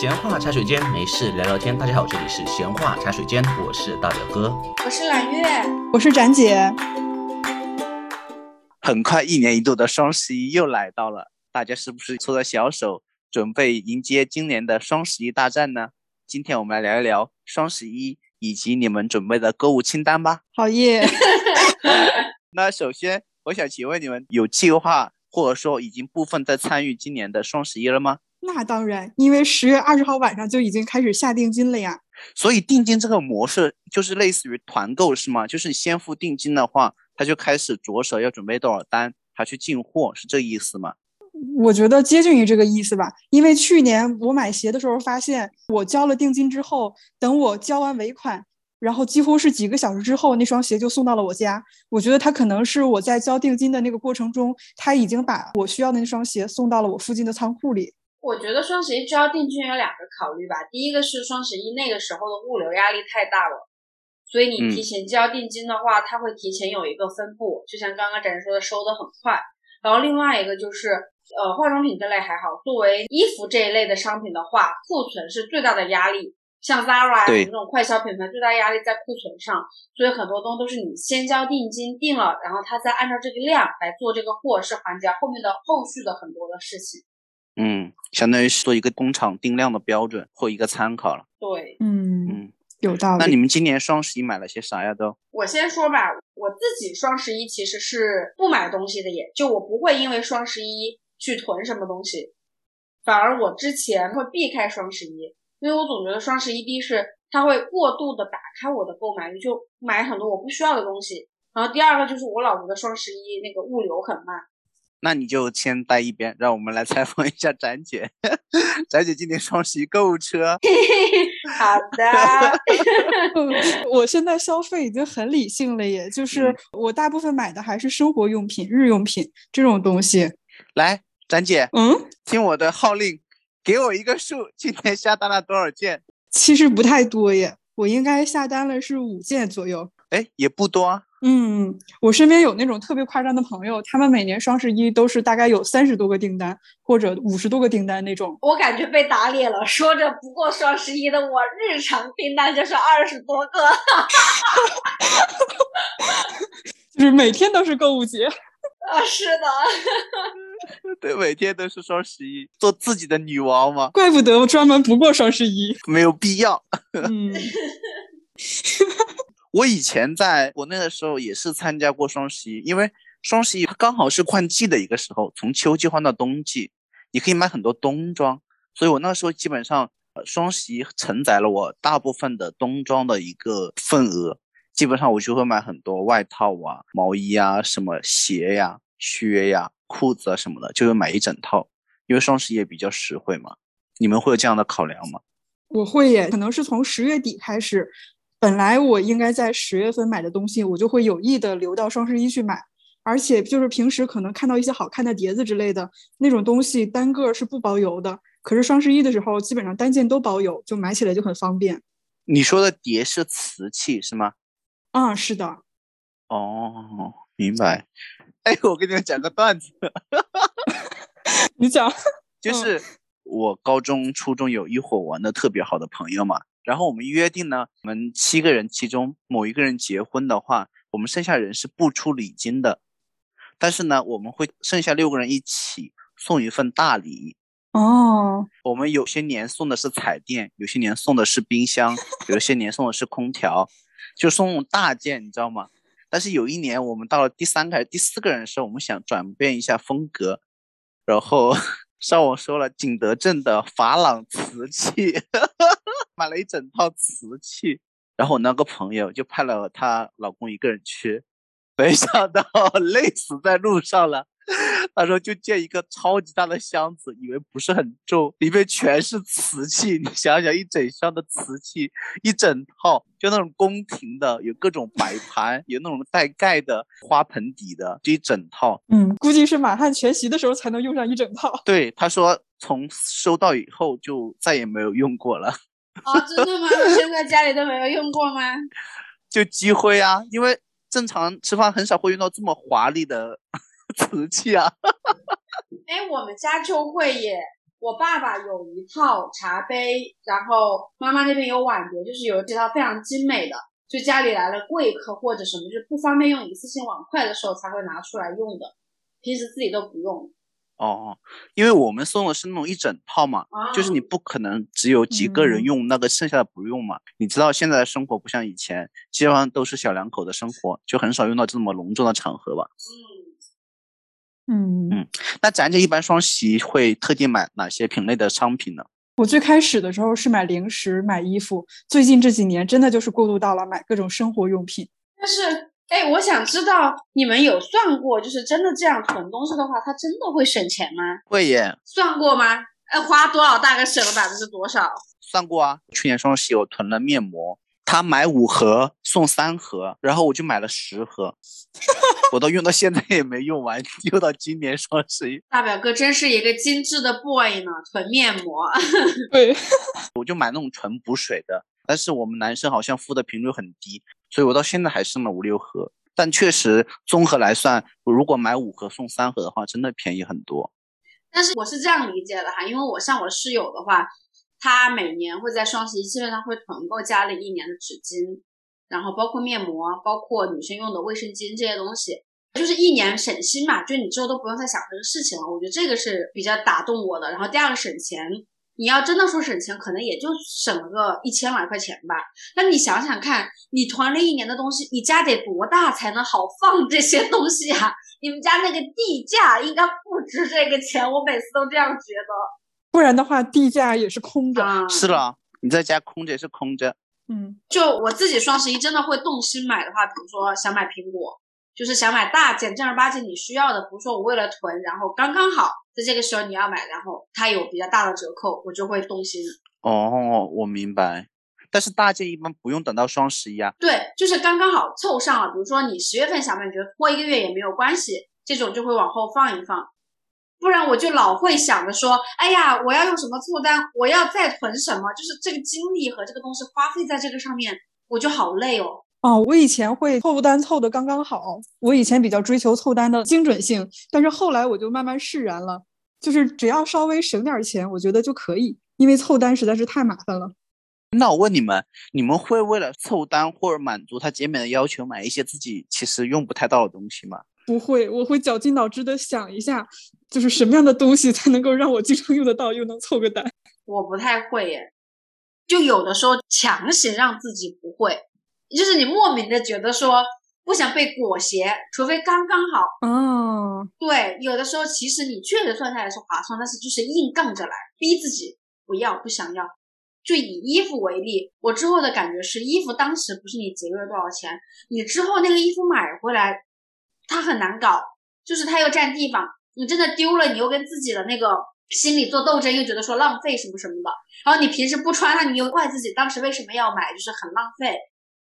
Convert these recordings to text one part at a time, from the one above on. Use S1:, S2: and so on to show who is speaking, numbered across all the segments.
S1: 闲话茶水间，没事聊聊天。大家好，这里是闲话茶水间，我是大表哥，
S2: 我是揽月，
S3: 我是展姐。
S4: 很快，一年一度的双十一又来到了，大家是不是搓着小手，准备迎接今年的双十一大战呢？今天我们来聊一聊双十一以及你们准备的购物清单吧。
S3: 好耶！
S4: 那首先，我想请问你们有计划或者说已经部分在参与今年的双十一了吗？
S3: 那当然，因为十月二十号晚上就已经开始下定金了呀。
S4: 所以定金这个模式就是类似于团购是吗？就是先付定金的话，他就开始着手要准备多少单，他去进货，是这意思吗？
S3: 我觉得接近于这个意思吧。因为去年我买鞋的时候发现，我交了定金之后，等我交完尾款，然后几乎是几个小时之后，那双鞋就送到了我家。我觉得他可能是我在交定金的那个过程中，他已经把我需要的那双鞋送到了我附近的仓库里。
S2: 我觉得双十一交定金有两个考虑吧，第一个是双十一那个时候的物流压力太大了，所以你提前交定金的话，它会提前有一个分布，就像刚刚展示说的，收的很快。然后另外一个就是，呃，化妆品这类还好，作为衣服这一类的商品的话，库存是最大的压力。像 Zara 这种快消品牌，最大压力在库存上，所以很多东西都是你先交定金定了，然后他再按照这个量来做这个货，是缓解后面的后续的很多的事情。
S4: 嗯，相当于是做一个工厂定量的标准或一个参考了。
S2: 对，
S3: 嗯嗯，有道理。
S4: 那你们今年双十一买了些啥呀？都？
S2: 我先说吧，我自己双十一其实是不买东西的，也就我不会因为双十一去囤什么东西，反而我之前会避开双十一，因为我总觉得双十一第一是它会过度的打开我的购买欲，就买很多我不需要的东西。然后第二个就是我老觉得双十一那个物流很慢。
S4: 那你就先待一边，让我们来采访一下展姐。展姐今年双十一购物车。
S2: 好的。
S3: 我现在消费已经很理性了，耶，就是我大部分买的还是生活用品、日用品这种东西。
S4: 来，展姐，
S3: 嗯，
S4: 听我的号令，给我一个数，今天下单了多少件？
S3: 其实不太多耶，我应该下单了是五件左右。
S4: 哎，也不多啊。
S3: 嗯，我身边有那种特别夸张的朋友，他们每年双十一都是大概有三十多个订单，或者五十多个订单那种。
S2: 我感觉被打脸了，说着不过双十一的我，日常订单就是二十多个，
S3: 就是每天都是购物节。
S2: 啊，是
S4: 的，对，每天都是双十一，做自己的女王嘛。
S3: 怪不得我专门不过双十一，
S4: 没有必要。
S3: 嗯。
S4: 我以前在国内的时候也是参加过双十一，因为双十一它刚好是换季的一个时候，从秋季换到冬季，你可以买很多冬装，所以我那时候基本上双十一承载了我大部分的冬装的一个份额，基本上我就会买很多外套啊、毛衣啊、什么鞋呀、靴呀、裤子啊什么的，就会买一整套，因为双十一也比较实惠嘛。你们会有这样的考量吗？
S3: 我会耶，可能是从十月底开始。本来我应该在十月份买的东西，我就会有意的留到双十一去买，而且就是平时可能看到一些好看的碟子之类的那种东西，单个是不包邮的。可是双十一的时候，基本上单件都包邮，就买起来就很方便。
S4: 你说的碟是瓷器是吗？
S3: 啊，是的。
S4: 哦，明白。哎，我跟你们讲个段子。
S3: 你讲。
S4: 就是我高中、初中有一伙玩的特别好的朋友嘛。然后我们约定呢，我们七个人其中某一个人结婚的话，我们剩下人是不出礼金的，但是呢，我们会剩下六个人一起送一份大礼。
S3: 哦，
S4: 我们有些年送的是彩电，有些年送的是冰箱，有些年送的是空调，就送大件，你知道吗？但是有一年我们到了第三个还是、第四个人的时候，我们想转变一下风格，然后 上网搜了景德镇的珐琅瓷器。买了一整套瓷器，然后我那个朋友就派了她老公一个人去，没想到 累死在路上了。他说就见一个超级大的箱子，以为不是很重，里面全是瓷器。你想想，一整箱的瓷器，一整套，就那种宫廷的，有各种摆盘，有那种带盖的花盆底的，这一整套。
S3: 嗯，估计是满汉全席的时候才能用上一整套。
S4: 对，他说从收到以后就再也没有用过了。
S2: 哦，真的吗？现在家里都没有用过吗？
S4: 就积灰啊，因为正常吃饭很少会用到这么华丽的 瓷器啊。
S2: 哎，我们家就会耶，我爸爸有一套茶杯，然后妈妈那边有碗碟，就是有几套非常精美的，就家里来了贵客或者什么，就不方便用一次性碗筷的时候才会拿出来用的，平时自己都不用。
S4: 哦，因为我们送的是那种一整套嘛，就是你不可能只有几个人用，那个剩下的不用嘛。你知道现在的生活不像以前，基本上都是小两口的生活，就很少用到这么隆重的场合吧。
S3: 嗯嗯，
S4: 那咱这一般双十一会特地买哪些品类的商品呢？
S3: 我最开始的时候是买零食、买衣服，最近这几年真的就是过渡到了买各种生活用品。
S2: 但是。哎，我想知道你们有算过，就是真的这样囤东西的话，它真的会省钱吗？
S4: 会耶。
S2: 算过吗？哎，花多少大概省了百分之多少？
S4: 算过啊。去年双十一我囤了面膜，他买五盒送三盒，然后我就买了十盒，我都用到现在也没用完，用到今年双十一。
S2: 大表哥真是一个精致的 boy 呢，囤面膜。
S3: 对，
S4: 我就买那种纯补水的，但是我们男生好像敷的频率很低。所以我到现在还剩了五六盒，但确实综合来算，我如果买五盒送三盒的话，真的便宜很多。
S2: 但是我是这样理解的哈，因为我像我室友的话，他每年会在双十一基本上会囤够家里一年的纸巾，然后包括面膜，包括女生用的卫生巾这些东西，就是一年省心嘛，就你之后都不用再想这个事情了。我觉得这个是比较打动我的。然后第二个省钱。你要真的说省钱，可能也就省了个一千来块钱吧。那你想想看，你囤了一年的东西，你家得多大才能好放这些东西啊？你们家那个地价应该不值这个钱，我每次都这样觉得。
S3: 不然的话，地价也是空着。
S4: 是了，你在家空着也是空着。
S3: 嗯，
S2: 就我自己双十一真的会动心买的话，比如说想买苹果。就是想买大件，正儿八经你需要的，不是说我为了囤，然后刚刚好在这个时候你要买，然后它有比较大的折扣，我就会动心。
S4: 哦，我明白。但是大件一般不用等到双十一啊。
S2: 对，就是刚刚好凑上了。比如说你十月份想买，你觉得拖一个月也没有关系，这种就会往后放一放。不然我就老会想着说，哎呀，我要用什么凑单，我要再囤什么，就是这个精力和这个东西花费在这个上面，我就好累哦。
S3: 哦，我以前会凑单凑的刚刚好。我以前比较追求凑单的精准性，但是后来我就慢慢释然了，就是只要稍微省点钱，我觉得就可以，因为凑单实在是太麻烦了。
S4: 那我问你们，你们会为了凑单或者满足他减免的要求，买一些自己其实用不太到的东西吗？
S3: 不会，我会绞尽脑汁的想一下，就是什么样的东西才能够让我经常用得到，又能凑个单。
S2: 我不太会耶，就有的时候强行让自己不会。就是你莫名的觉得说不想被裹挟，除非刚刚好。
S3: 哦，
S2: 对，有的时候其实你确实算下来是划算，但是就是硬杠着来，逼自己不要不想要。就以衣服为例，我之后的感觉是，衣服当时不是你节约了多少钱，你之后那个衣服买回来，它很难搞，就是它又占地方，你真的丢了，你又跟自己的那个心理做斗争，又觉得说浪费什么什么的。然后你平时不穿它，你又怪自己当时为什么要买，就是很浪费。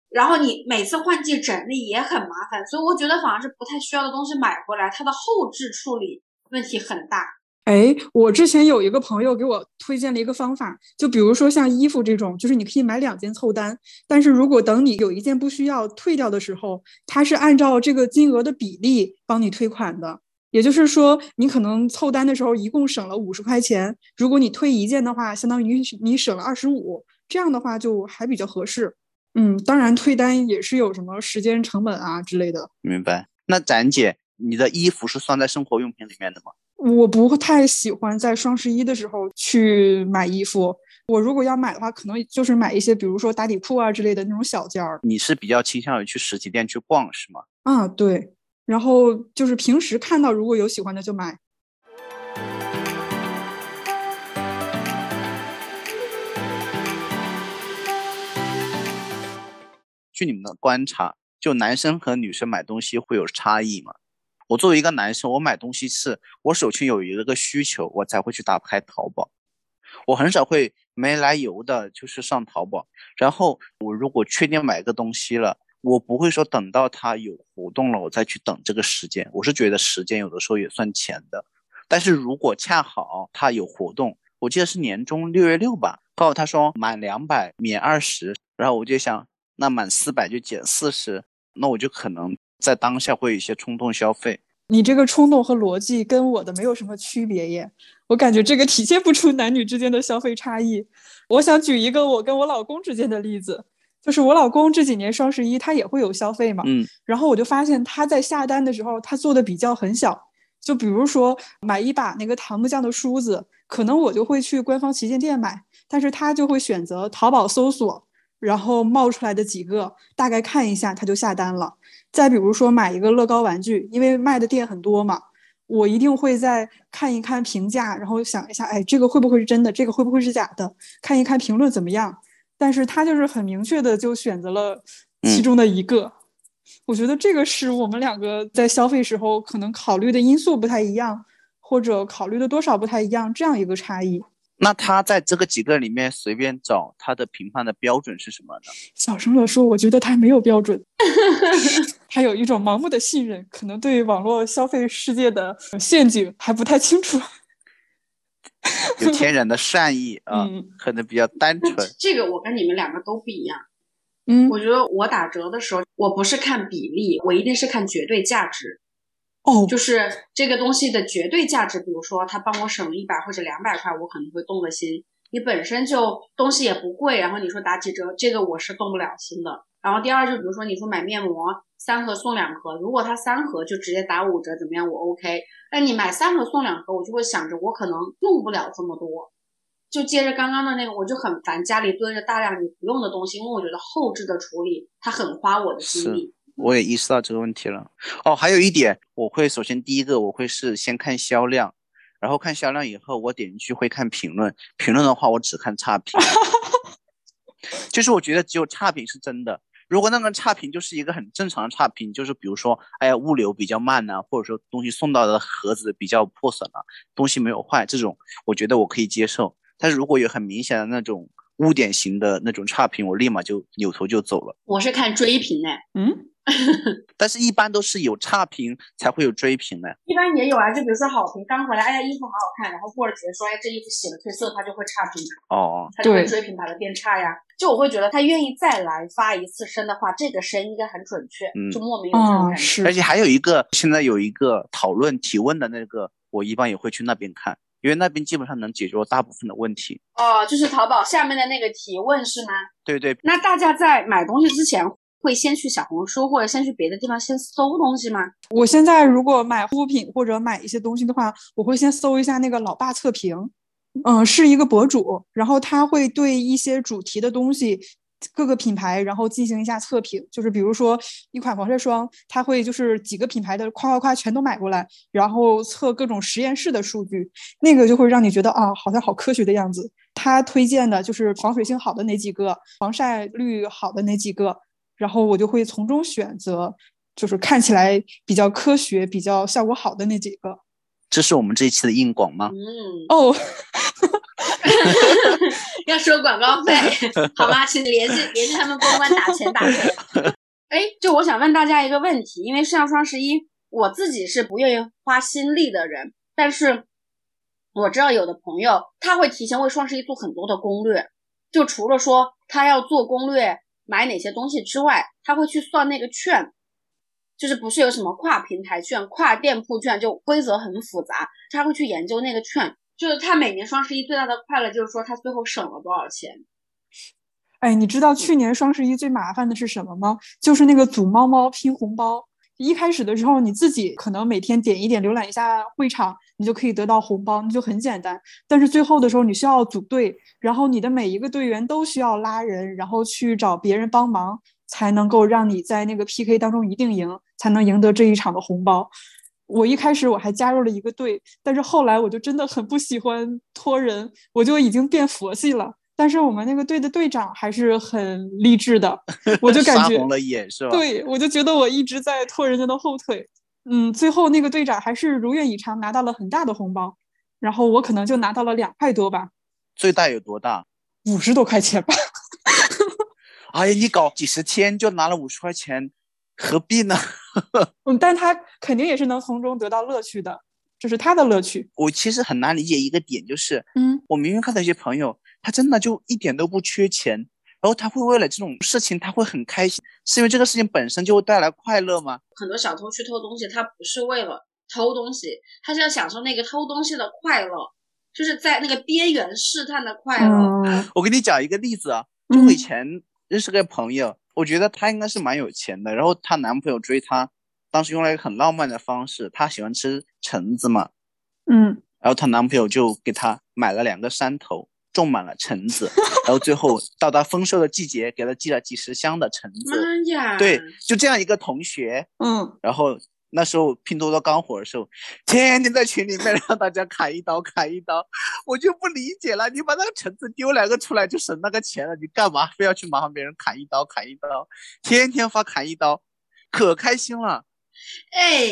S2: 然后你每次换季整理也很麻烦，所以我觉得反而是不太需要的东西买回来，它的后置处理问题很大。
S3: 哎，我之前有一个朋友给我推荐了一个方法，就比如说像衣服这种，就是你可以买两件凑单，但是如果等你有一件不需要退掉的时候，它是按照这个金额的比例帮你退款的。也就是说，你可能凑单的时候一共省了五十块钱，如果你退一件的话，相当于你省了二十五，这样的话就还比较合适。嗯，当然退单也是有什么时间成本啊之类的。
S4: 明白。那展姐，你的衣服是算在生活用品里面的吗？
S3: 我不太喜欢在双十一的时候去买衣服。我如果要买的话，可能就是买一些，比如说打底裤啊之类的那种小件儿。
S4: 你是比较倾向于去实体店去逛，是吗？
S3: 啊，对。然后就是平时看到如果有喜欢的就买。
S4: 据你们的观察，就男生和女生买东西会有差异吗？我作为一个男生，我买东西是我首先有一个需求，我才会去打开淘宝。我很少会没来由的，就是上淘宝。然后我如果确定买个东西了，我不会说等到它有活动了，我再去等这个时间。我是觉得时间有的时候也算钱的。但是如果恰好它有活动，我记得是年终六月六吧，告诉他说满两百免二十，然后我就想。那满四百就减四十，那我就可能在当下会有一些冲动消费。
S3: 你这个冲动和逻辑跟我的没有什么区别耶，我感觉这个体现不出男女之间的消费差异。我想举一个我跟我老公之间的例子，就是我老公这几年双十一他也会有消费嘛，
S4: 嗯，
S3: 然后我就发现他在下单的时候，他做的比较很小，就比如说买一把那个糖木匠的梳子，可能我就会去官方旗舰店买，但是他就会选择淘宝搜索，然后冒出来的几个大概看一下，他就下单了。再比如说买一个乐高玩具，因为卖的店很多嘛，我一定会再看一看评价，然后想一下，哎，这个会不会是真的？这个会不会是假的？看一看评论怎么样。但是他就是很明确的就选择了其中的一个。我觉得这个是我们两个在消费时候可能考虑的因素不太一样，或者考虑的多少不太一样，这样一个差异。
S4: 那他在这个几个里面随便找，他的评判的标准是什么呢？
S3: 小声的说，我觉得他没有标准，他有一种盲目的信任，可能对网络消费世界的陷阱还不太清楚。
S4: 有 天然的善意啊，
S3: 嗯
S4: 可能比较单纯。
S2: 这个我跟你们两个都不一样。
S3: 嗯，
S2: 我觉得我打折的时候，我不是看比例，我一定是看绝对价值，
S3: 哦，
S2: 就是这个东西的绝对价值。比如说他帮我省了一百或者两百块，我可能会动了心。你本身就东西也不贵，然后你说打几折，这个我是动不了心的。然后第二就比如说你说买面膜三盒送两盒，如果它三盒就直接打五折怎么样？我 OK。但你买三盒送两盒，我就会想着我可能用不了这么多。就接着刚刚的那个，我就很烦家里堆着大量你不用的东西，因为我觉得后置的处理它很花我的精力。
S4: 我也意识到这个问题了。哦，还有一点，我会首先第一个我会是先看销量，然后看销量以后，我点进去会看评论。评论的话，我只看差评，就是我觉得只有差评是真的。如果那个差评就是一个很正常的差评，就是比如说，哎呀，物流比较慢呐、或者说东西送到的盒子比较破损了、东西没有坏，这种我觉得我可以接受。但是如果有很明显的那种污点型的那种差评，我立马就扭头就走了。
S2: 我是看追评哎，
S3: 嗯，
S4: 但是，一般都是有差评才会有追评的。
S2: 一般也有啊，就比如说好评刚回来，哎呀衣服好好看，然后过了几天说，哎这衣服洗了褪色，它就会差评，
S4: 哦，
S2: 它就会追评把它变差呀。就我会觉得他愿意再来发一次声的话，这个声应该很准确，
S4: 嗯
S2: 就莫名有这种
S3: 啊，
S2: 感觉。
S3: 是
S4: 而，且还有一个，现在有一个讨论提问的那个，我一般也会去那边看，因为那边基本上能解决我大部分的问题。
S2: 哦，就是淘宝下面的那个提问是吗？
S4: 对对，
S2: 那大家在买东西之前会先去小红书或者先去别的地方先搜东西吗？
S3: 我现在如果买护肤品或者买一些东西的话，我会先搜一下那个老爸测评，嗯，是一个博主，然后他会对一些主题的东西。各个品牌，然后进行一下测评，就是比如说一款防晒霜，他会就是几个品牌的夸夸夸全都买过来，然后测各种实验室的数据，那个就会让你觉得啊，好像好科学的样子。他推荐的就是防水性好的那几个，防晒率好的那几个，然后我就会从中选择，就是看起来比较科学、比较效果好的那几个。
S4: 这是我们这一期的硬广吗？
S2: 嗯，
S3: 哦，
S2: 要收广告费好吗？请联系联系他们公关打钱打钱。哎，就我想问大家一个问题，因为像双十一，我自己是不愿意花心力的人，但是我知道有的朋友他会提前为双十一做很多的攻略，就除了说他要做攻略买哪些东西之外，他会去算那个券，就是不是有什么跨平台券、跨店铺券，就规则很复杂，他会去研究那个券。就是他每年双十一最大的快乐就是说他最后省了多少钱。
S3: 哎，你知道去年双十一最麻烦的是什么吗？就是那个组猫猫拼红包。一开始的时候，你自己可能每天点一点，浏览一下会场，你就可以得到红包，那就很简单。但是最后的时候，你需要组队，然后你的每一个队员都需要拉人，然后去找别人帮忙，才能够让你在那个 PK 当中一定赢，才能赢得这一场的红包。我一开始我还加入了一个队，但是后来我就真的很不喜欢托人，我就已经变佛系了。但是我们那个队的队长还是很励志的，我就感觉
S4: 红了眼是吧？，
S3: 对，我就觉得我一直在拖人家的后腿。嗯，最后那个队长还是如愿以偿拿到了很大的红包，然后我可能就拿到了两块多吧，
S4: 最大有多大？
S3: 五十多块钱吧。
S4: 哎呀，你搞几十天就拿了五十块钱，何必呢？
S3: 嗯，但他肯定也是能从中得到乐趣的，这是他的乐趣。
S4: 我其实很难理解一个点，就是
S3: 嗯，
S4: 我明明看到一些朋友，他真的就一点都不缺钱，然后他会为了这种事情他会很开心，是因为这个事情本身就会带来快乐吗？
S2: 很多小偷去偷东西，他不是为了偷东西，他是要享受那个偷东西的快乐，就是在那个边缘试探的快乐。
S3: 嗯
S4: 我给你讲一个例子啊，就我以前认识个朋友，我觉得她应该是蛮有钱的，然后她男朋友追她，当时用了一个很浪漫的方式，她喜欢吃橙子嘛，
S3: 嗯，
S4: 然后她男朋友就给她买了两个山头，种满了橙子，然后最后到达丰收的季节，给他寄了几十箱的橙子。
S2: 妈呀！
S4: 对，就这样一个同学，
S3: 嗯，
S4: 然后那时候拼多多刚火的时候，天天在群里面 让大家砍一刀砍一刀，我就不理解了，你把那个橙子丢两个出来就省那个钱了，你干嘛非要去麻烦别人砍一刀砍一刀，天天发砍一刀，可开心了。
S2: 哎，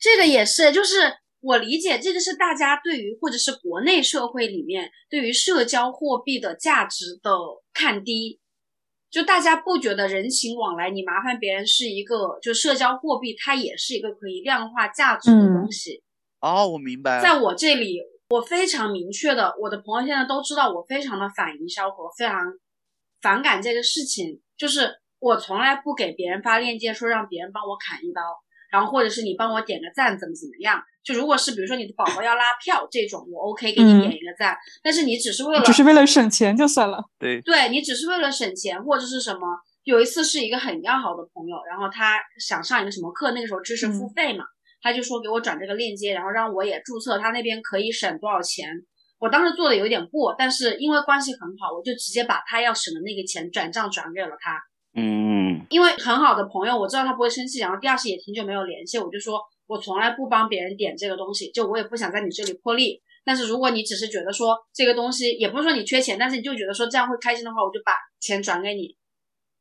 S2: 这个也是，就是我理解这个是大家对于或者是国内社会里面对于社交货币的价值的看低，就大家不觉得人情往来，你麻烦别人是一个，就社交货币，它也是一个可以量化价值的东西。
S4: 哦，我明白。
S2: 在我这里，我非常明确的，我的朋友现在都知道我非常的反营销和非常反感这个事情，就是我从来不给别人发链接说让别人帮我砍一刀，然后或者是你帮我点个赞怎么怎么样。就如果是比如说你的宝宝要拉票这种，我 OK 给你
S3: 嗯
S2: 点一个赞，但是你只是为了
S3: 只是为了省钱就算了。
S4: 对，
S2: 对你只是为了省钱或者是什么。有一次是一个很要好的朋友，然后他想上一个什么课，那个时候知识付费嘛，他就说给我转这个链接，然后让我也注册，他那边可以省多少钱。我当时做的有点过，但是因为关系很好，我就直接把他要省的那个钱转账转给了他。
S4: 嗯，
S2: 因为很好的朋友，我知道他不会生气，然后第二次也挺久没有联系，我就说我从来不帮别人点这个东西，就我也不想在你这里破例。但是如果你只是觉得说这个东西，也不是说你缺钱，但是你就觉得说这样会开心的话，我就把钱转给你。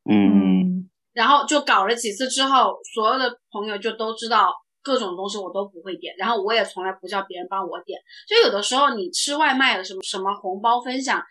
S4: 嗯，
S2: 然后就搞了几次之后，所有的朋友就都知道各种东西我都不会点，然后我也从来不叫别人帮我点。就有的时候你吃外卖的什么什么红包分享，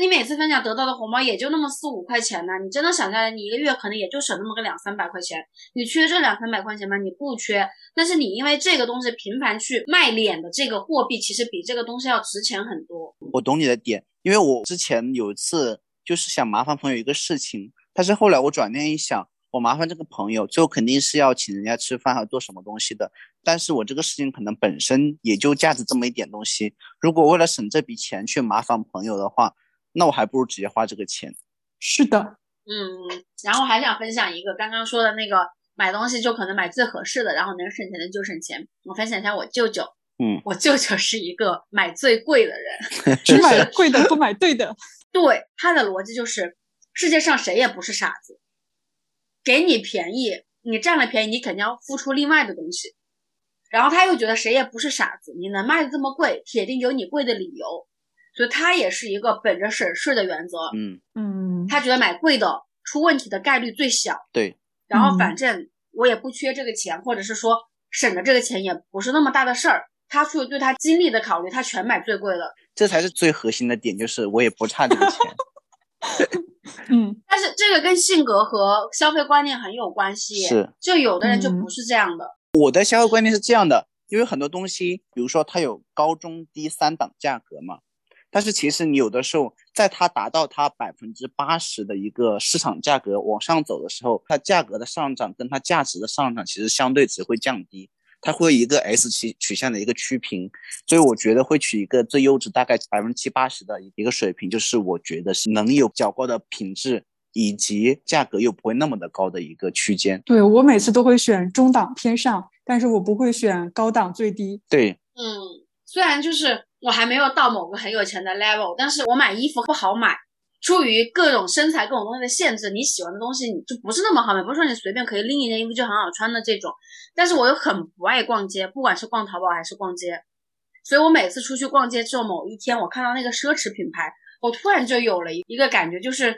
S2: 你每次分享得到的红包也就那么四五块钱呢，你真的想下来，你一个月可能也就省那么个两三百块钱。你缺这两三百块钱吗？你不缺，但是你因为这个东西频繁去卖脸的这个货币，其实比这个东西要值钱很多。
S4: 我懂你的点，因为我之前有一次就是想麻烦朋友一个事情，但是后来我转念一想，我麻烦这个朋友，最后肯定是要请人家吃饭和做什么东西的。但是我这个事情可能本身也就价值这么一点东西，如果为了省这笔钱去麻烦朋友的话，那我还不如直接花这个钱。
S3: 是的，
S2: 嗯，然后还想分享一个刚刚说的那个买东西就可能买最合适的，然后能省钱的就省钱。我分享一下我舅舅，
S4: 嗯，
S2: 我舅舅是一个买最贵的人，
S3: 只买贵的不买对的。
S2: 对他的逻辑就是世界上谁也不是傻子，给你便宜，你占了便宜，你肯定要付出另外的东西。然后他又觉得谁也不是傻子，你能卖的这么贵，铁定有你贵的理由。所以他也是一个本着省事的原则，
S4: 嗯，
S3: 嗯，
S2: 他觉得买贵的出问题的概率最小。
S4: 对，
S2: 然后
S3: 嗯
S2: 反正我也不缺这个钱，或者是说省的这个钱也不是那么大的事儿。他出于对他精力的考虑，他全买最贵的。
S4: 这才是最核心的点，就是我也不差这个钱。
S3: 嗯，
S2: 但是这个跟性格和消费观念很有关系。
S4: 是，
S2: 就有的人就
S3: 嗯
S2: 不是这样的。
S4: 我的消费观念是这样的，因为很多东西，比如说它有高中低三档价格嘛，但是其实你有的时候，在它达到它百分之八十的一个市场价格往上走的时候，它价格的上涨跟它价值的上涨其实相对值会降低，它会一个 S 曲曲线的一个趋平，所以我觉得会取一个最优质大概百分之七八十的一个水平，就是我觉得是能有较高的品质以及价格又不会那么的高的一个区间。
S3: 对我每次都会选中档偏上，但是我不会选高档最低。
S4: 对，
S2: 嗯，虽然就是我还没有到某个很有钱的 level，但是我买衣服不好买，出于各种身材各种东西的限制，你喜欢的东西你就不是那么好买，不是说你随便可以拎一件衣服就很好穿的这种。但是我又很不爱逛街，不管是逛淘宝还是逛街，所以我每次出去逛街之后，某一天我看到那个奢侈品牌，我突然就有了一个感觉，就是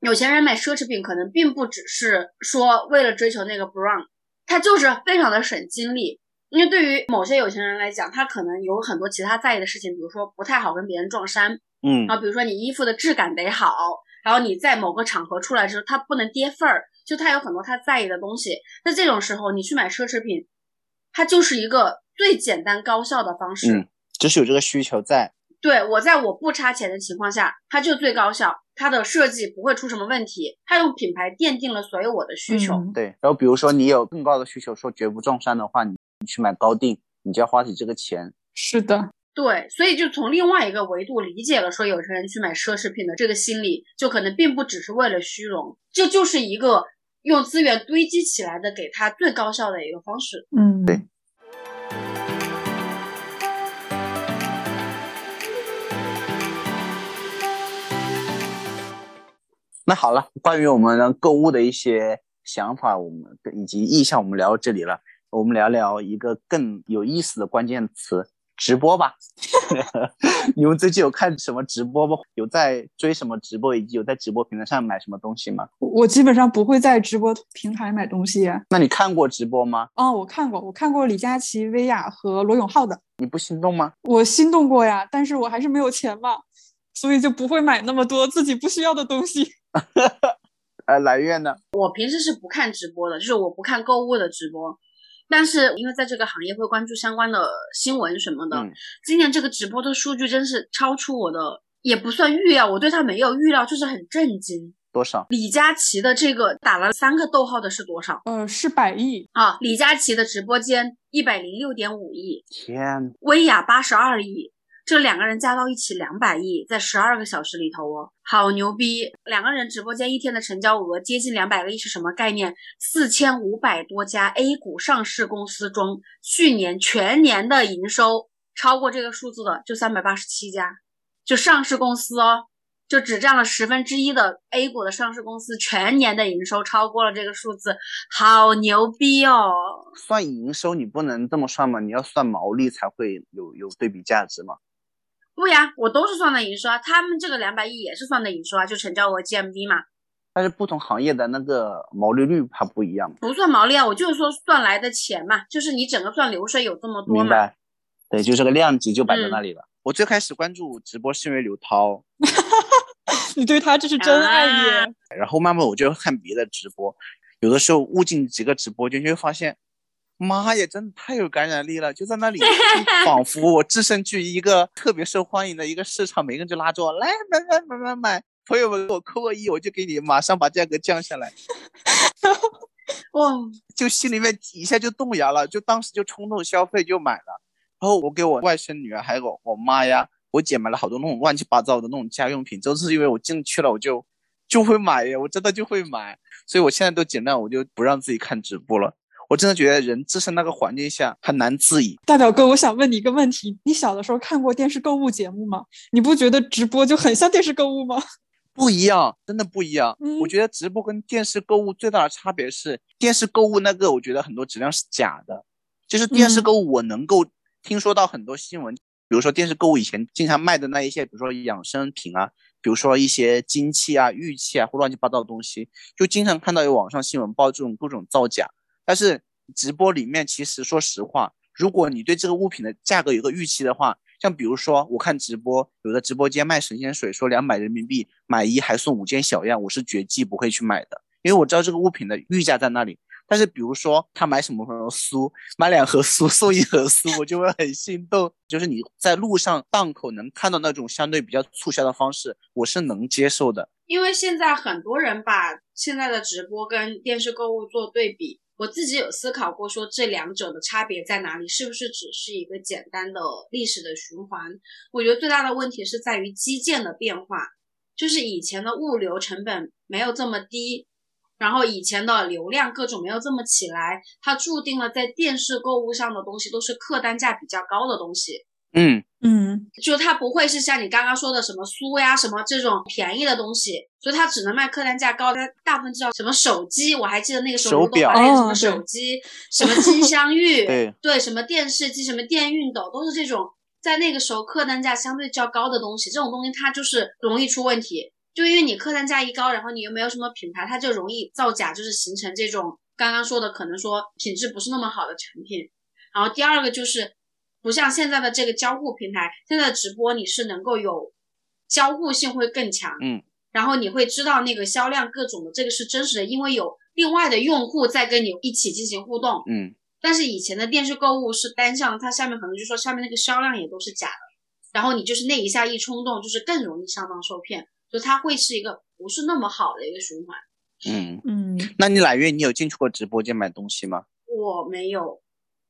S2: 有钱人买奢侈品可能并不只是说为了追求那个 brown，他就是非常的省精力。因为对于某些有钱人来讲，他可能有很多其他在意的事情，比如说不太好跟别人撞衫，
S4: 嗯
S2: 然后比如说你衣服的质感得好，然后你在某个场合出来之后，他不能跌份儿，就他有很多他在意的东西。那这种时候你去买奢侈品，它就是一个最简单高效的方式。
S4: 嗯，就是有这个需求在。
S2: 对我在我不差钱的情况下，它就最高效，它的设计不会出什么问题，它用品牌奠定了所有我的需求。
S3: 嗯
S4: 对，然后比如说你有更高的需求，说绝不撞衫的话，你你去买高定，你就要花起这个钱。
S3: 是的，
S2: 对，所以就从另外一个维度理解了，说有些人去买奢侈品的这个心理，就可能并不只是为了虚荣，这就是一个用资源堆积起来的，给他最高效的一个方式。
S3: 嗯，
S4: 对。那好了，关于我们购物的一些想法，我们以及意向，我们聊到这里了。我们聊聊一个更有意思的关键词——直播吧。你们最近有看什么直播不？有在追什么直播，以及有在直播平台上买什么东西吗？
S3: 我基本上不会在直播平台买东西。
S4: 那你看过直播吗？
S3: 哦，我看过，我看过李佳琦、薇娅和罗永浩的。
S4: 你不心动吗？
S3: 我心动过呀，但是我还是没有钱嘛，所以就不会买那么多自己不需要的东西。
S4: 呃，来月呢？
S2: 我平时是不看直播的，就是我不看购物的直播。但是因为在这个行业会关注相关的新闻什么的，
S4: 嗯
S2: 今年这个直播的数据真是超出我的，也不算预料，我对它没有预料，就是很震惊。
S4: 多少？
S2: 李佳琦的这个打了三个逗号的是多少
S3: 呃，是百亿。
S2: 啊？李佳琦的直播间一百零六点五亿，
S4: 天，
S2: 薇娅八十二亿，这两个人加到一起两百亿，在十二个小时里头哦，好牛逼！两个人直播间一天的成交额接近两百个亿是什么概念？四千五百多家 A 股上市公司中，去年全年的营收超过这个数字的就三百八十七家，就上市公司哦。就只占了十分之一的 A 股的上市公司全年的营收超过了这个数字，好牛逼哦！
S4: 算营收你不能这么算嘛？你要算毛利才会有有对比价值嘛？
S2: 不呀，我都是算的营收啊，他们这个两百亿也是算的营收啊，就成交额 GMV 嘛，
S4: 但是不同行业的那个毛利率它不一样。
S2: 不算毛利啊，我就是说算来的钱嘛，就是你整个算流水有这么多嘛。
S4: 明白？对，就这个量级就摆在
S2: 嗯
S4: 那里了。我最开始关注直播是因为刘涛，
S3: 你对他这是真爱
S2: 啊
S3: 耶！
S4: 然后慢慢我就看别的直播，有的时候误进几个直播间，就会发现，妈呀，真的太有感染力了！就在那里，仿佛我置身于一个特别受欢迎的一个市场，每个人就拉着我来买买买买买，朋友们给我扣个一，我就给你马上把价格降下来，
S2: 哇，
S4: 就心里面一下就动摇了，就当时就冲动消费就买了。然后我给我外甥女儿还有我我妈呀，我姐买了好多那种乱七八糟的那种家用品，都是因为我进去了我就就会买呀，我真的就会买，所以我现在都尽量我就不让自己看直播了。我真的觉得人置身那个环境下很难自已。
S3: 大表哥，我想问你一个问题：你小的时候看过电视购物节目吗？你不觉得直播就很像电视购物吗？
S4: 不一样，真的不一样。
S3: 嗯
S4: 我觉得直播跟电视购物最大的差别是，电视购物那个我觉得很多质量是假的，就是电视
S3: 嗯
S4: 购物我能够听说到很多新闻，比如说电视购物以前经常卖的那一些，比如说养生品啊，比如说一些金器啊、玉器啊或乱七八糟的东西，就经常看到有网上新闻报这种各种造假。但是直播里面其实说实话，如果你对这个物品的价格有个预期的话，像比如说我看直播，有的直播间卖神仙水，说两百人民币买一还送五件小样，我是绝技不会去买的，因为我知道这个物品的溢价在那里。但是比如说他买什么什么酥，买两盒酥送一盒酥，我就会很心动。就是你在路上档口能看到那种相对比较促销的方式，我是能接受的。
S2: 因为现在很多人把现在的直播跟电视购物做对比，我自己有思考过，说这两者的差别在哪里？是不是只是一个简单的历史的循环？我觉得最大的问题是在于基建的变化，就是以前的物流成本没有这么低，然后以前的流量各种没有这么起来，它注定了在电视购物上的东西都是客单价比较高的东西。
S4: 嗯，
S3: 嗯，
S2: 就它不会是像你刚刚说的什么酥呀、什么这种便宜的东西，所以它只能卖客单价高。它大部分叫什么手机，我还记得那个时候
S4: 手表
S2: 刘德华那个什么手机，什么金镶玉，
S4: 对
S2: 什么电视机、什么电熨斗，都是这种在那个时候客单价相对较高的东西。这种东西它就是容易出问题，就因为你客单价一高，然后你又没有什么品牌，它就容易造假，就是形成这种刚刚说的可能说品质不是那么好的产品。然后第二个就是不像现在的这个交互平台，现在的直播你是能够有交互性会更强，
S4: 嗯，
S2: 然后你会知道那个销量各种的这个是真实的，因为有另外的用户在跟你一起进行互动。
S4: 嗯，
S2: 但是以前的电视购物是单向，它下面可能就说下面那个销量也都是假的，然后你就是那一下一冲动，就是更容易上当受骗，就它会是一个不是那么好的一个循环。
S4: 嗯，
S3: 嗯，
S4: 那你揽月你有进去过直播间买东西吗？
S2: 我没有，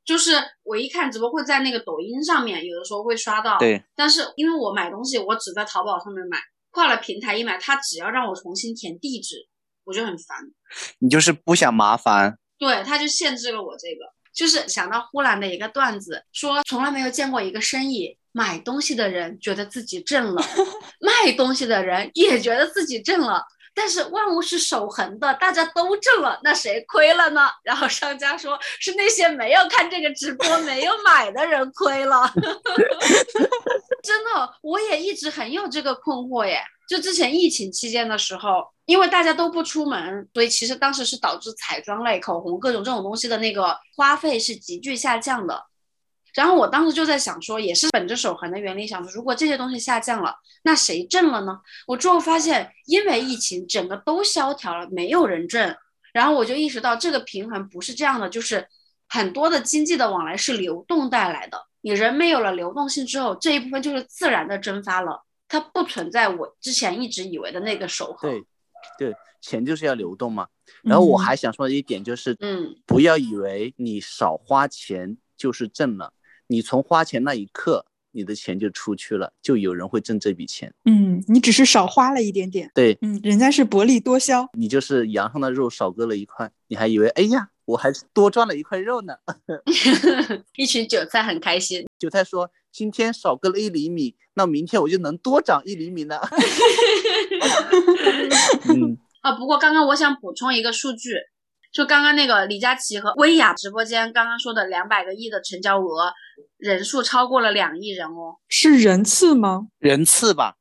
S2: 就是我一看直播会在那个抖音上面，有的时候会刷到。
S4: 对。
S2: 但是因为我买东西，我只在淘宝上面买，跨了平台一买，他只要让我重新填地址，我就很烦。
S4: 你就是不想麻烦。
S2: 对，他就限制了我这个。就是想到呼兰的一个段子，说从来没有见过一个生意买东西的人觉得自己挣了，卖东西的人也觉得自己挣了。但是万物是守恒的，大家都挣了，那谁亏了呢？然后商家说是那些没有看这个直播、没有买的人亏了。真的，我也一直很有这个困惑耶。就之前疫情期间的时候，因为大家都不出门，所以其实当时是导致彩妆类、口红各种这种东西的那个花费是急剧下降的。然后我当时就在想说，也是本着守恒的原理想说，如果这些东西下降了，那谁挣了呢？我之后发现，因为疫情，整个都萧条了，没有人挣。然后我就意识到，这个平衡不是这样的，就是很多的经济的往来是流动带来的。你人没有了流动性之后，这一部分就是自然的蒸发了，它不存在我之前一直以为的那个守恒。
S4: 对，对，钱就是要流动嘛。然后我还想说的一点就是，
S2: 嗯，
S4: 不要以为你少花钱就是挣了。你从花钱那一刻，你的钱就出去了，就有人会挣这笔钱。
S3: 嗯，你只是少花了一点点。
S4: 对，
S3: 嗯，人家是薄利多销，
S4: 你就是羊上的肉少割了一块，你还以为哎呀，我还多赚了一块肉呢。
S2: 一群韭菜很开心。
S4: 韭菜说：“今天少割了一厘米，那明天我就能多长一厘米呢。”嗯
S2: 啊，不过刚刚我想补充一个数据。就刚刚那个李佳琦和薇娅直播间刚刚说的两百个亿的成交额，人数超过了两亿人哦，
S3: 是人次吗？
S4: 人次吧，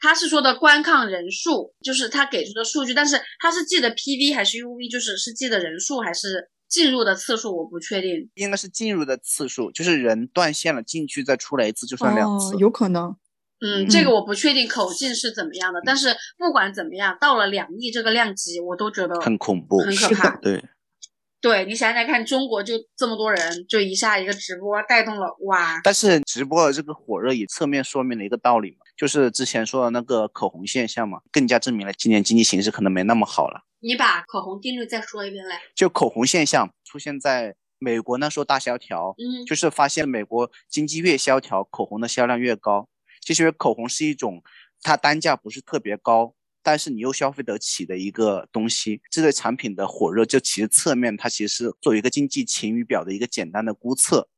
S2: 他是说的观看人数，就是他给出的数据，但是他是记的 PV 还是 UV，就是是记的人数还是进入的次数，我不确定，
S4: 应该是进入的次数，就是人断线了进去再出来一次就算两次，
S3: 有可能。
S2: 嗯，这个我不确定口径是怎么样的，但是不管怎么样，到了两亿这个量级，我都觉得
S4: 很恐怖，
S2: 很可怕。
S4: 对，
S2: 对你想想看，中国就这么多人，就一下一个直播带动了，哇！
S4: 但是直播的这个火热也侧面说明了一个道理嘛，就是之前说的那个口红现象嘛，更加证明了今年经济形势可能没那么好了。
S2: 你把口红定律再说一遍来。
S4: 就口红现象出现在美国那时候大萧条，
S2: 嗯，
S4: 就是发现美国经济越萧条，口红的销量越高。其实口红是一种，它单价不是特别高，但是你又消费得起的一个东西。这类产品的火热，就其实侧面它其实是作为一个经济晴雨表的一个简单的估测。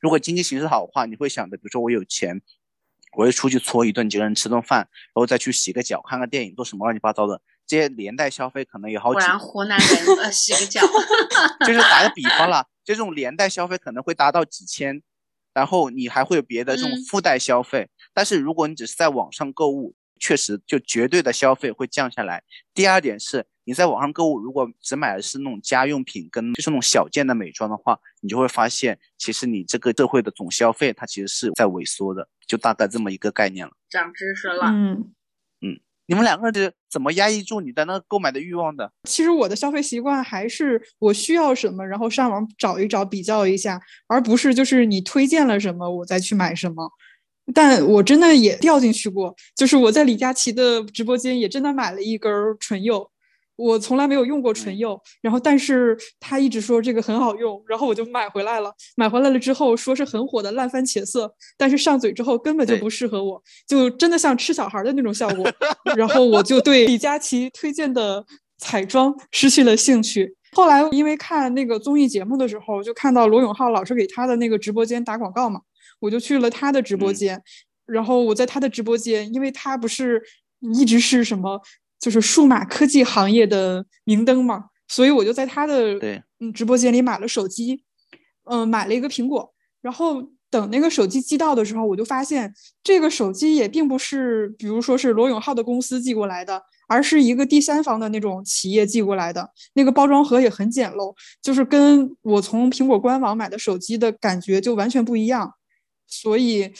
S4: 如果经济形势好的话，你会想着，比如说我有钱，我会出去搓一顿，几个人吃顿饭，然后再去洗个脚、看个电影，做什么乱七八糟的，这些连带消费可能有好几。
S2: 果然湖南人呃洗个脚，
S4: 就是打个比方了，这种连带消费可能会达到几千。然后你还会有别的这种附带消费，但是如果你只是在网上购物，确实就绝对的消费会降下来。第二点是，你在网上购物，如果只买的是那种家用品跟就是那种小件的美妆的话，你就会发现，其实你这个社会的总消费它其实是在萎缩的，就大概这么一个概念了。
S2: 长知识了，
S3: 嗯。
S4: 你们两个人怎么压抑住你的那个购买的欲望的？
S3: 其实我的消费习惯还是我需要什么，然后上网找一找，比较一下，而不是就是你推荐了什么我再去买什么。但我真的也掉进去过，就是我在李佳琦的直播间也真的买了一根唇釉。我从来没有用过唇釉，然后但是他一直说这个很好用，然后我就买回来了。买回来了之后说是很火的烂番茄色，但是上嘴之后根本就不适合我，就真的像吃小孩的那种效果。然后我就对李佳琦推荐的彩妆失去了兴趣。后来因为看那个综艺节目的时候，就看到罗永浩老师给他的那个直播间打广告嘛，我就去了他的直播间。然后我在他的直播间，因为他不是一直是什么。就是数码科技行业的明灯嘛，所以我就在他的
S4: 对。
S3: 嗯直播间里买了手机，嗯买了一个苹果，然后等那个手机寄到的时候，我就发现这个手机也并不是，比如说是罗永浩的公司寄过来的，而是一个第三方的那种企业寄过来的，那个包装盒也很简陋，就是跟我从苹果官网买的手机的感觉就完全不一样，所以。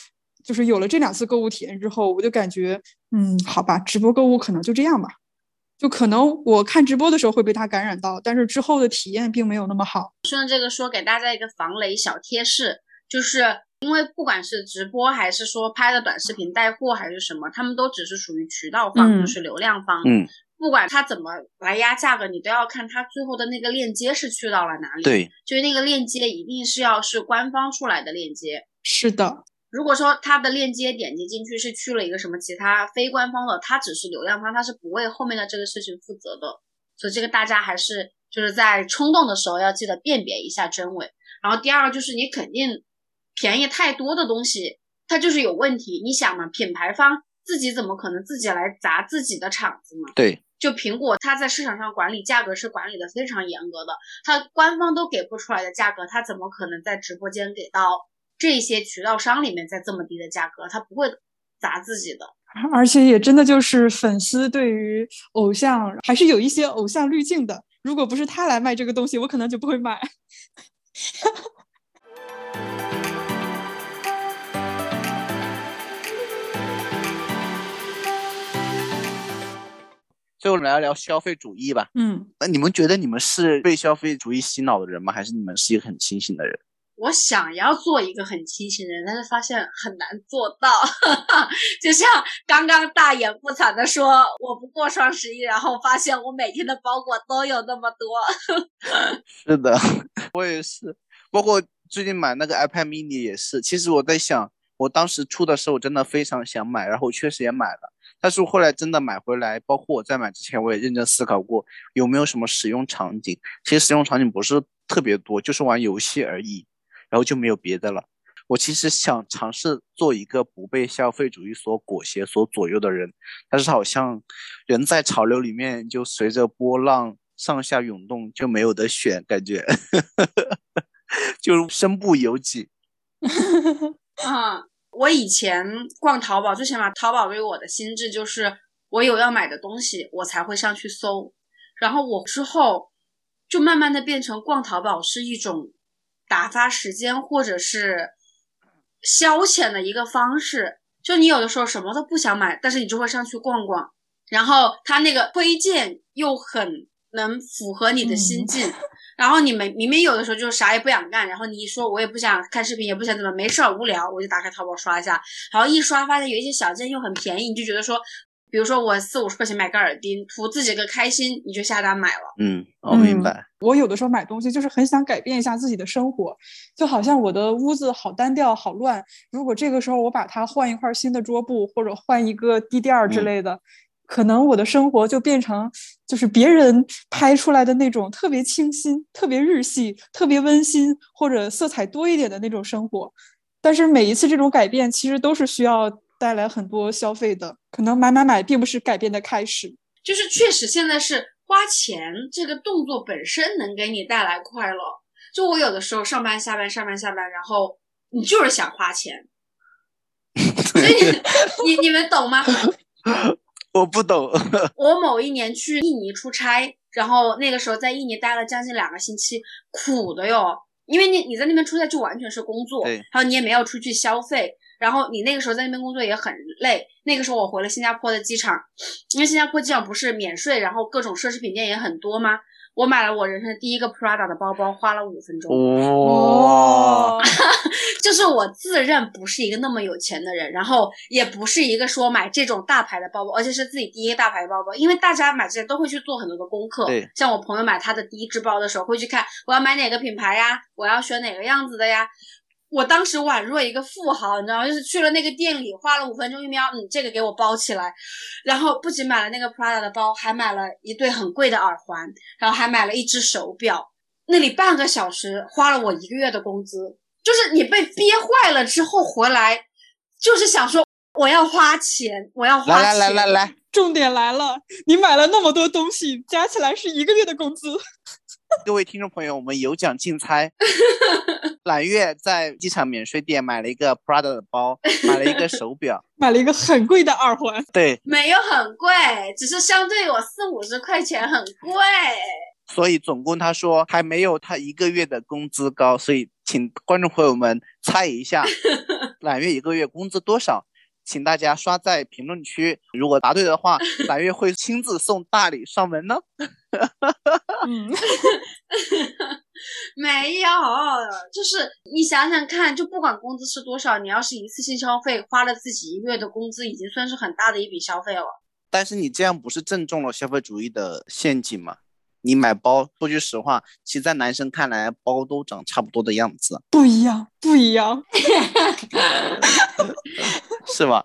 S3: 就是有了这两次购物体验之后，我就感觉，嗯，好吧，直播购物可能就这样吧，就可能我看直播的时候会被它感染到，但是之后的体验并没有那么好。
S2: 顺着这个说，给大家一个防雷小贴士，就是因为不管是直播还是说拍的短视频带货还是什么，他们都只是属于渠道方，就是流量方。
S4: 嗯。
S2: 不管他怎么来压价格，你都要看他最后的那个链接是去到了哪里。，
S4: 对，
S2: 就是那个链接一定是要是官方出来的链接。
S3: 是的，
S2: 如果说它的链接点击进去是去了一个什么其他非官方的，它只是流量方，它是不为后面的这个事情负责的。所以这个大家还是就是在冲动的时候要记得辨别一下真伪。然后第二个就是你肯定便宜太多的东西，它就是有问题。你想嘛，品牌方自己怎么可能自己来砸自己的场子嘛？
S4: 对，
S2: 就苹果，它在市场上管理价格是管理的非常严格的，它官方都给不出来的价格，它怎么可能在直播间给到这些渠道商里面在这么低的价格？他不会砸自己的。
S3: 而且也真的就是粉丝对于偶像还是有一些偶像滤镜的。如果不是他来卖这个东西，我可能就不会买。
S4: 最后聊一聊消费主义吧。
S3: 嗯，
S4: 那你们觉得你们是被消费主义洗脑的人吗？还是你们是一个很清醒的人？
S2: 我想要做一个很清醒的人，但是发现很难做到。就像刚刚大言不惭的说我不过双十一，然后发现我每天的包裹都有那么多。
S4: 是的，我也是。包括最近买那个 iPad mini 也是。其实我在想，我当时出的时候真的非常想买，然后确实也买了。但是后来真的买回来，包括我在买之前，我也认真思考过有没有什么使用场景。其实使用场景不是特别多，就是玩游戏而已，然后就没有别的了。我其实想尝试做一个不被消费主义所裹挟、所左右的人，但是好像人在潮流里面就随着波浪上下涌动，就没有得选，感觉 就身不由己。
S2: 啊，我以前逛淘宝，最起码淘宝对我的心智就是，我有要买的东西，我才会上去搜。然后我之后就慢慢的变成逛淘宝是一种打发时间或者是消遣的一个方式。就你有的时候什么都不想买，但是你就会上去逛逛，然后他那个推荐又很能符合你的心境。然后你们明明有的时候就啥也不想干，然后你一说我也不想看视频，也不想怎么，没事儿无聊，我就打开淘宝刷一下，然后一刷发现有一些小件又很便宜，你就觉得说，比如说我四五十块钱买个耳钉，图自己个开心，你就下单买了。
S4: 嗯，我明白。
S3: 我有的时候买东西就是很想改变一下自己的生活，就好像我的屋子好单调、好乱。如果这个时候我把它换一块新的桌布，或者换一个地垫儿之类的，可能我的生活就变成就是别人拍出来的那种特别清新、特别日系、特别温馨或者色彩多一点的那种生活。但是每一次这种改变，其实都是需要带来很多消费的。可能买买买并不是改变的开始。
S2: 就是确实现在是花钱这个动作本身能给你带来快乐。就我有的时候上班下班上班下班，然后你就是想花钱，所以你你你们懂吗？
S4: 我不懂。
S2: 我某一年去印尼出差，然后那个时候在印尼待了将近两个星期，苦的哟。因为你你在那边出差就完全是工作，
S4: 对
S2: 然后你也没有出去消费，然后你那个时候在那边工作也很累。那个时候我回了新加坡的机场，因为新加坡机场不是免税，然后各种奢侈品店也很多吗？我买了我人生第一个 Prada 的包包，花了五分钟。
S4: 哇，
S2: 就是我自认不是一个那么有钱的人，然后也不是一个说买这种大牌的包包，而且是自己第一个大牌的包包。因为大家买之前都会去做很多的功课，
S4: 对
S2: 像我朋友买他的第一只包的时候，会去看我要买哪个品牌呀，我要选哪个样子的呀。我当时宛若一个富豪，你知道吗？就是去了那个店里，花了五分钟一瞄，嗯，这个给我包起来。然后不仅买了那个 Prada 的包，还买了一对很贵的耳环，然后还买了一只手表。那里半个小时花了我一个月的工资。就是你被憋坏了之后回来，就是想说我要花钱，我要花
S4: 来
S2: 钱。
S4: 来来来来，
S3: 重点来了，你买了那么多东西，加起来是一个月的工资。
S4: 各位听众朋友，我们有奖竞猜。揽月在机场免税店买了一个 Prada 的包，买了一个手表。
S3: 买了一个很贵的耳环，
S4: 对，
S2: 没有很贵，只是相对我四五十块钱很贵。
S4: 所以总共他说还没有他一个月的工资高，所以请观众朋友们猜一下，揽月一个月工资多少？请大家刷在评论区，如果答对的话，白月会亲自送大礼上门呢。
S3: 嗯，
S2: 没有，就是你想想看，就不管工资是多少，你要是一次性消费花了自己一个月的工资，已经算是很大的一笔消费了。
S4: 但是你这样不是正中了消费主义的陷阱吗？你买包，说句实话，其实在男生看来，包都长差不多的样子，
S3: 不一样，不一样，
S4: 是吗？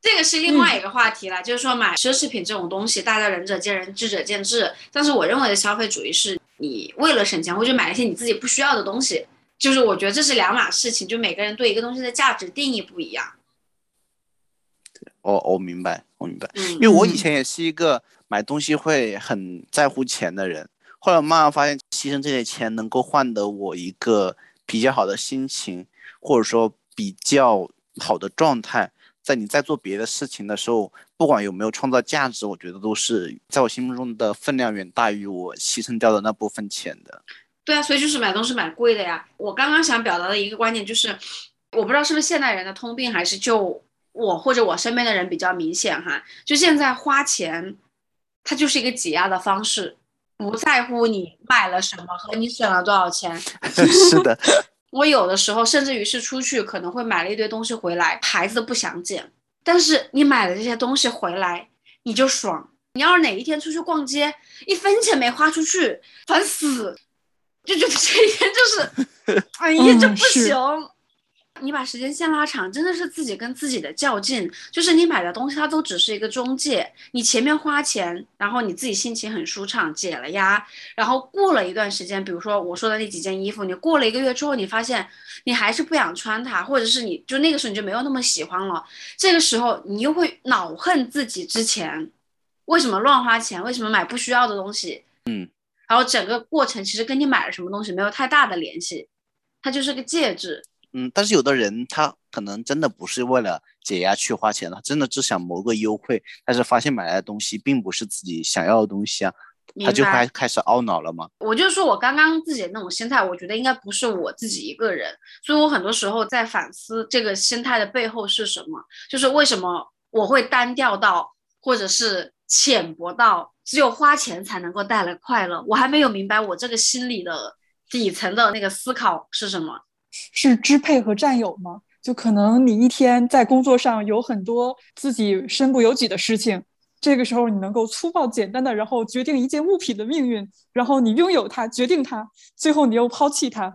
S2: 这个是另外一个话题了，就是说买奢侈品这种东西，大家仁者见仁，智者见智。但是我认为的消费主义是你为了省钱，或者买一些你自己不需要的东西，就是我觉得这是两码事情，就每个人对一个东西的价值定义不一样。
S4: 我我明白，我明白，
S2: 嗯
S4: 因为我以前也是一个买东西会很在乎钱的人，后来我慢慢发现，牺牲这些钱能够换得我一个比较好的心情，或者说比较好的状态，在你在做别的事情的时候，不管有没有创造价值，我觉得都是在我心目中的分量远大于我牺牲掉的那部分钱的。
S2: 对啊，所以就是买东西买贵的呀。我刚刚想表达的一个观点就是，我不知道是不是现代人的通病，还是就我或者我身边的人比较明显哈。就现在花钱，它就是一个挤压的方式，不在乎你买了什么和你省了多少钱。
S4: 是的，
S2: 我有的时候甚至于是出去可能会买了一堆东西回来，牌子都不想捡，但是你买了这些东西回来，你就爽。你要是哪一天出去逛街，一分钱没花出去，烦死，就觉得这一天就是，哎呀，
S3: 嗯
S2: 这不
S3: 是
S2: 行。你把时间线拉长，真的是自己跟自己的较劲。就是你买的东西，它都只是一个中介。你前面花钱，然后你自己心情很舒畅，解了压，然后过了一段时间，比如说我说的那几件衣服，你过了一个月之后，你发现你还是不想穿它，或者是你就那个时候你就没有那么喜欢了。这个时候你又会恼恨自己之前为什么乱花钱，为什么买不需要的东西。
S4: 嗯，
S2: 然后整个过程其实跟你买了什么东西没有太大的联系，它就是个介质。
S4: 嗯，但是有的人他可能真的不是为了解压去花钱的，他真的只想谋个优惠，但是发现买来的东西并不是自己想要的东西啊，他就开开始懊恼了嘛。
S2: 我就说我刚刚自己的那种心态，我觉得应该不是我自己一个人，所以我很多时候在反思这个心态的背后是什么，就是为什么我会单调到，或者是浅薄到只有花钱才能够带来快乐，我还没有明白我这个心理的底层的那个思考是什么。
S3: 是支配和占有吗？就可能你一天在工作上有很多自己身不由己的事情，这个时候你能够粗暴简单的，然后决定一件物品的命运，然后你拥有它，决定它，最后你又抛弃它。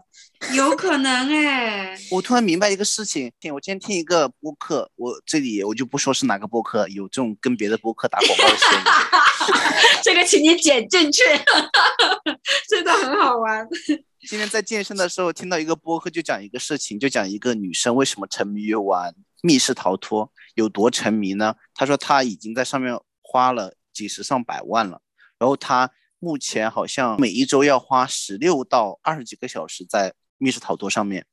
S2: 有可能哎，
S4: 我突然明白一个事情，听我今天听一个播客，我这里我就不说是哪个播客，有这种跟别的播客打广告的声音。
S2: 这个请你剪进去，真的很好玩。
S4: 今天在健身的时候听到一个播客，就讲一个事情，就讲一个女生为什么沉迷于玩密室逃脱，有多沉迷呢？她说她已经在上面花了几十上百万了，然后她目前好像每一周要花十六到二十几个小时在密室逃脱上面。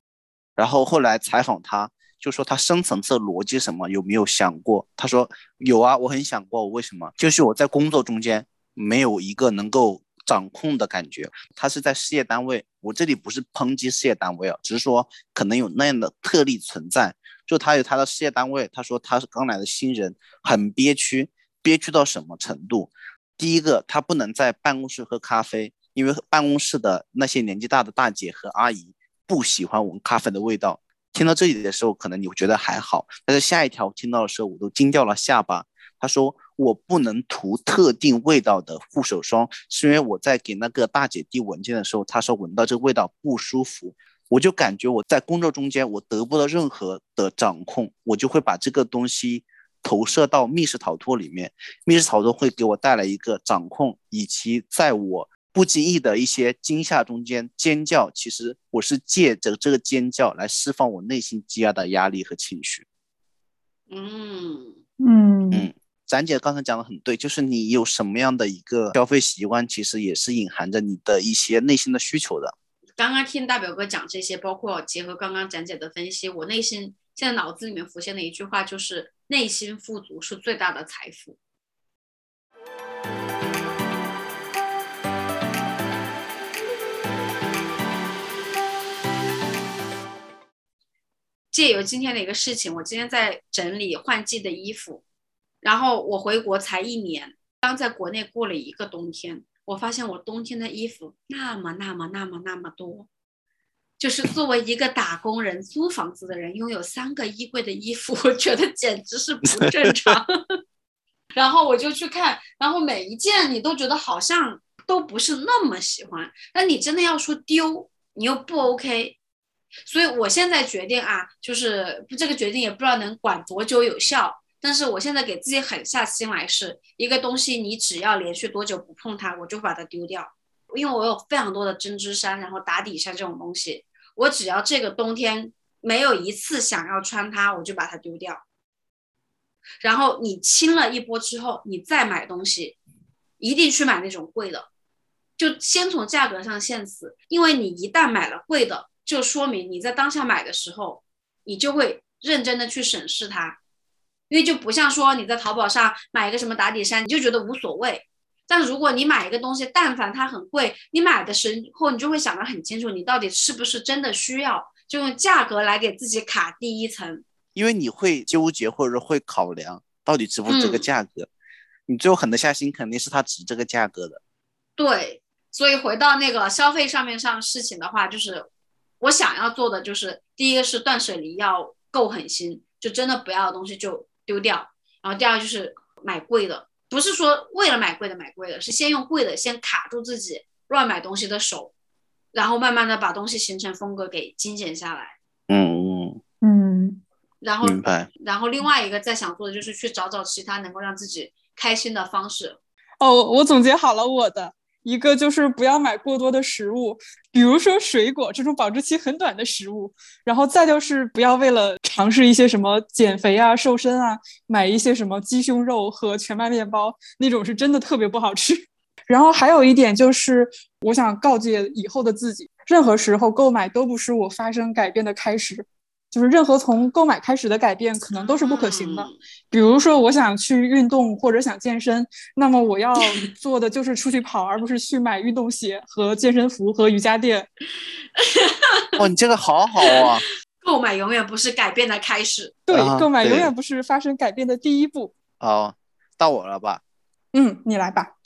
S4: 然后后来采访她，就说她深层次的逻辑什么，有没有想过？她说有啊，我很想过，我为什么？就是我在工作中间没有一个能够掌控的感觉。他是在事业单位，我这里不是抨击事业单位啊，只是说可能有那样的特例存在。就他有他的事业单位，他说他是刚来的新人，很憋屈，憋屈到什么程度？第一个，他不能在办公室喝咖啡，因为办公室的那些年纪大的大姐和阿姨不喜欢闻咖啡的味道。听到这里的时候，可能你会觉得还好，但是下一条听到的时候，我都惊掉了下巴。他说我不能涂特定味道的护手霜，是因为我在给那个大姐递文件的时候，她说闻到这个味道不舒服，我就感觉我在工作中间我得不到任何的掌控，我就会把这个东西投射到密室逃脱里面，密室逃脱会给我带来一个掌控，以及在我不经意的一些惊吓中间尖叫，其实我是借着这个尖叫来释放我内心积压的压力和情绪。
S2: 嗯，
S3: 嗯。
S4: 嗯展姐刚才讲的很对，就是你有什么样的一个消费习惯，其实也是隐含着你的一些内心的需求的。
S2: 刚刚听大表哥讲这些，包括结合刚刚展姐的分析，我内心现在脑子里面浮现的一句话就是：内心富足是最大的财富。借由今天的一个事情，我今天在整理换季的衣服，然后我回国才一年，刚在国内过了一个冬天，我发现我冬天的衣服那么那么那么那么多，就是作为一个打工人、租房子的人，拥有三个衣柜的衣服，我觉得简直是不正常。然后我就去看，然后每一件你都觉得好像都不是那么喜欢，但你真的要说丢，你又不 OK。所以我现在决定啊，就是这个决定也不知道能管多久有效。但是我现在给自己狠下心来，是一个东西，你只要连续多久不碰它，我就把它丢掉。因为我有非常多的针织衫，然后打底衫这种东西，我只要这个冬天没有一次想要穿它，我就把它丢掉。然后你清了一波之后，你再买东西，一定去买那种贵的，就先从价格上限死，因为你一旦买了贵的，就说明你在当下买的时候，你就会认真的去审视它。因为就不像说你在淘宝上买一个什么打底衫，你就觉得无所谓。但如果你买一个东西，但凡它很贵，你买的时候你就会想得很清楚，你到底是不是真的需要，就用价格来给自己卡第一层。
S4: 因为你会纠结，或者会考量到底值不值这个价格，你最后狠得下心，肯定是它值这个价格的。
S2: 对，所以回到那个消费上面上事情的话，就是我想要做的就是，第一个是断舍离要够狠心，就真的不要的东西就。丢掉，然后第二就是买贵的，不是说为了买贵的买贵的，是先用贵的先卡住自己乱买东西的手，然后慢慢的把东西形成风格给精简下来。
S4: 嗯
S3: 嗯嗯，
S2: 然后
S4: 明白。
S2: 然后另外一个再想做的就是去找找其他能够让自己开心的方式。
S3: 哦，我总结好了我的。一个就是不要买过多的食物，比如说水果这种保质期很短的食物，然后再就是不要为了尝试一些什么减肥啊、瘦身啊，买一些什么鸡胸肉和全麦面包，那种是真的特别不好吃。然后还有一点就是，我想告诫以后的自己，任何时候购买都不是我发生改变的开始。就是任何从购买开始的改变，可能都是不可行的。比如说，我想去运动或者想健身，那么我要 做的就是出去跑，而不是去买运动鞋和健身服和瑜伽垫。
S4: 哦，你这个好好啊！
S2: 购买永远不是改变的开始。
S3: 对，购买永远不是发生改变的第一步。
S4: 好，到我了吧？
S3: 嗯，你来吧。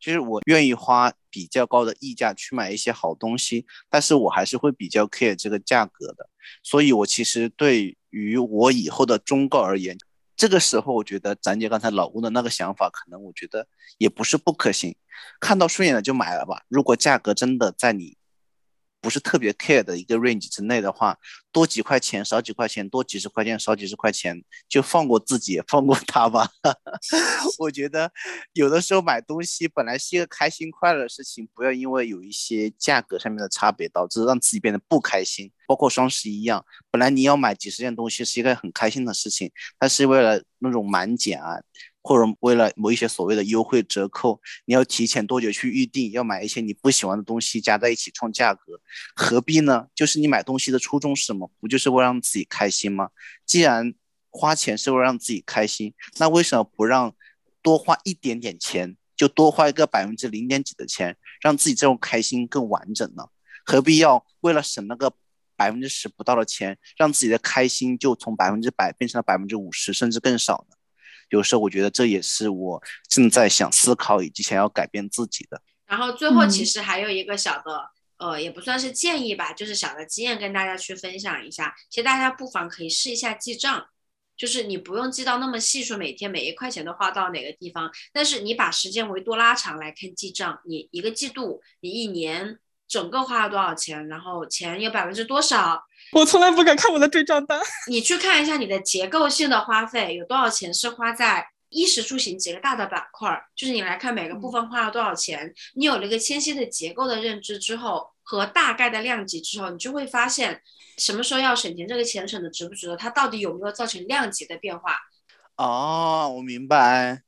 S4: 就是我愿意花比较高的溢价去买一些好东西，但是我还是会比较 care 这个价格的。所以，我其实对于我以后的忠告而言，这个时候我觉得咱姐刚才老公的那个想法，可能我觉得也不是不可行。看到顺眼的就买了吧。如果价格真的在你。不是特别 care 的一个 range 之内的话，多几块钱少几块钱，多几十块钱少几十块钱，就放过自己，放过他吧。我觉得有的时候买东西本来是一个开心快乐的事情，不要因为有一些价格上面的差别，导致让自己变得不开心。包括双十一一样，本来你要买几十件东西是一个很开心的事情，但是为了那种满减啊。或者为了某一些所谓的优惠折扣，你要提前多久去预定？要买一些你不喜欢的东西加在一起创价格，何必呢？就是你买东西的初衷是什么？不就是为了让自己开心吗？既然花钱是为了让自己开心，那为什么不让多花一点点钱，就多花一个百分之零点几的钱，让自己这种开心更完整呢？何必要为了省那个百分之十不到的钱，让自己的开心就从百分之百变成了百分之五十，甚至更少呢？有时候我觉得这也是我正在想思考以及想要改变自己的。
S2: 然后最后其实还有一个小的，呃，也不算是建议吧，就是小的经验跟大家去分享一下。其实大家不妨可以试一下记账，就是你不用记到那么细，说每天每一块钱都花到哪个地方，但是你把时间维度拉长来看记账，你一个季度，你一年。整个花了多少钱？然后钱有百分之多少？
S3: 我从来不敢看我的对账单。
S2: 你去看一下你的结构性的花费，有多少钱是花在衣食住行几个大的板块？就是你来看每个部分花了多少钱。你有了一个清晰的结构的认知之后，和大概的量级之后，你就会发现什么时候要省钱，这个钱省的值不值得？它到底有没有造成量级的变化？
S4: 哦，我明白。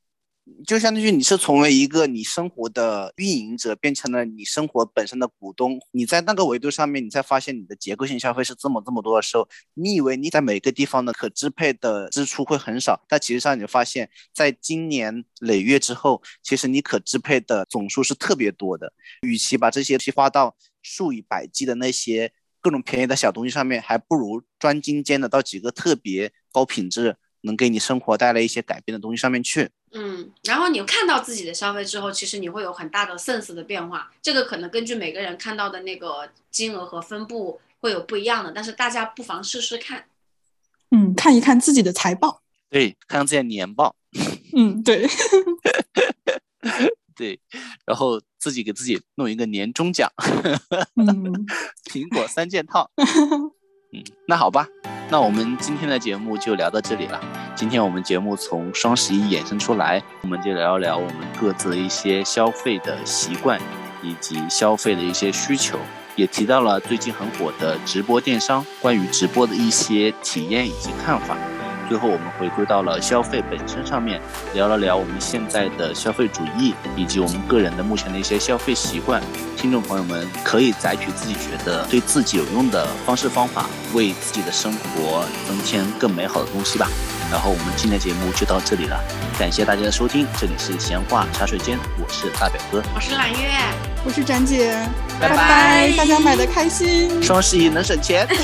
S4: 就相当于你是从为一个你生活的运营者，变成了你生活本身的股东。你在那个维度上面，你才发现你的结构性消费是这么这么多的时候，你以为你在每个地方的可支配的支出会很少，但其实上你发现，在今年累月之后，其实你可支配的总数是特别多的。与其把这些去花到数以百计的那些各种便宜的小东西上面，还不如专精尖的到几个特别高品质。能给你生活带来一些改变的东西上面去，
S2: 嗯，然后你看到自己的消费之后，其实你会有很大的 sense 的变化。这个可能根据每个人看到的那个金额和分布会有不一样的，但是大家不妨试试看。
S3: 嗯，看一看自己的财报，
S4: 对，看看自己的年报。
S3: 嗯，对，
S4: 对，然后自己给自己弄一个年终奖，
S3: 嗯，
S4: 苹果三件套。嗯，那好吧，那我们今天的节目就聊到这里了。今天我们节目从双十一衍生出来，我们就聊一聊我们各自的一些消费的习惯以及消费的一些需求，也提到了最近很火的直播电商，关于直播的一些体验以及看法。最后，我们回归到了消费本身上面，聊了聊我们现在的消费主义，以及我们个人的目前的一些消费习惯。听众朋友们可以采取自己觉得对自己有用的方式方法，为自己的生活增添更美好的东西吧。然后我们今天的节目就到这里了，感谢大家的收听，这里是闲话茶水间，我是大表哥，
S2: 我是揽月，
S3: 我是展姐，
S4: 拜
S3: 拜，大家买的开心，
S4: 双十一能省钱。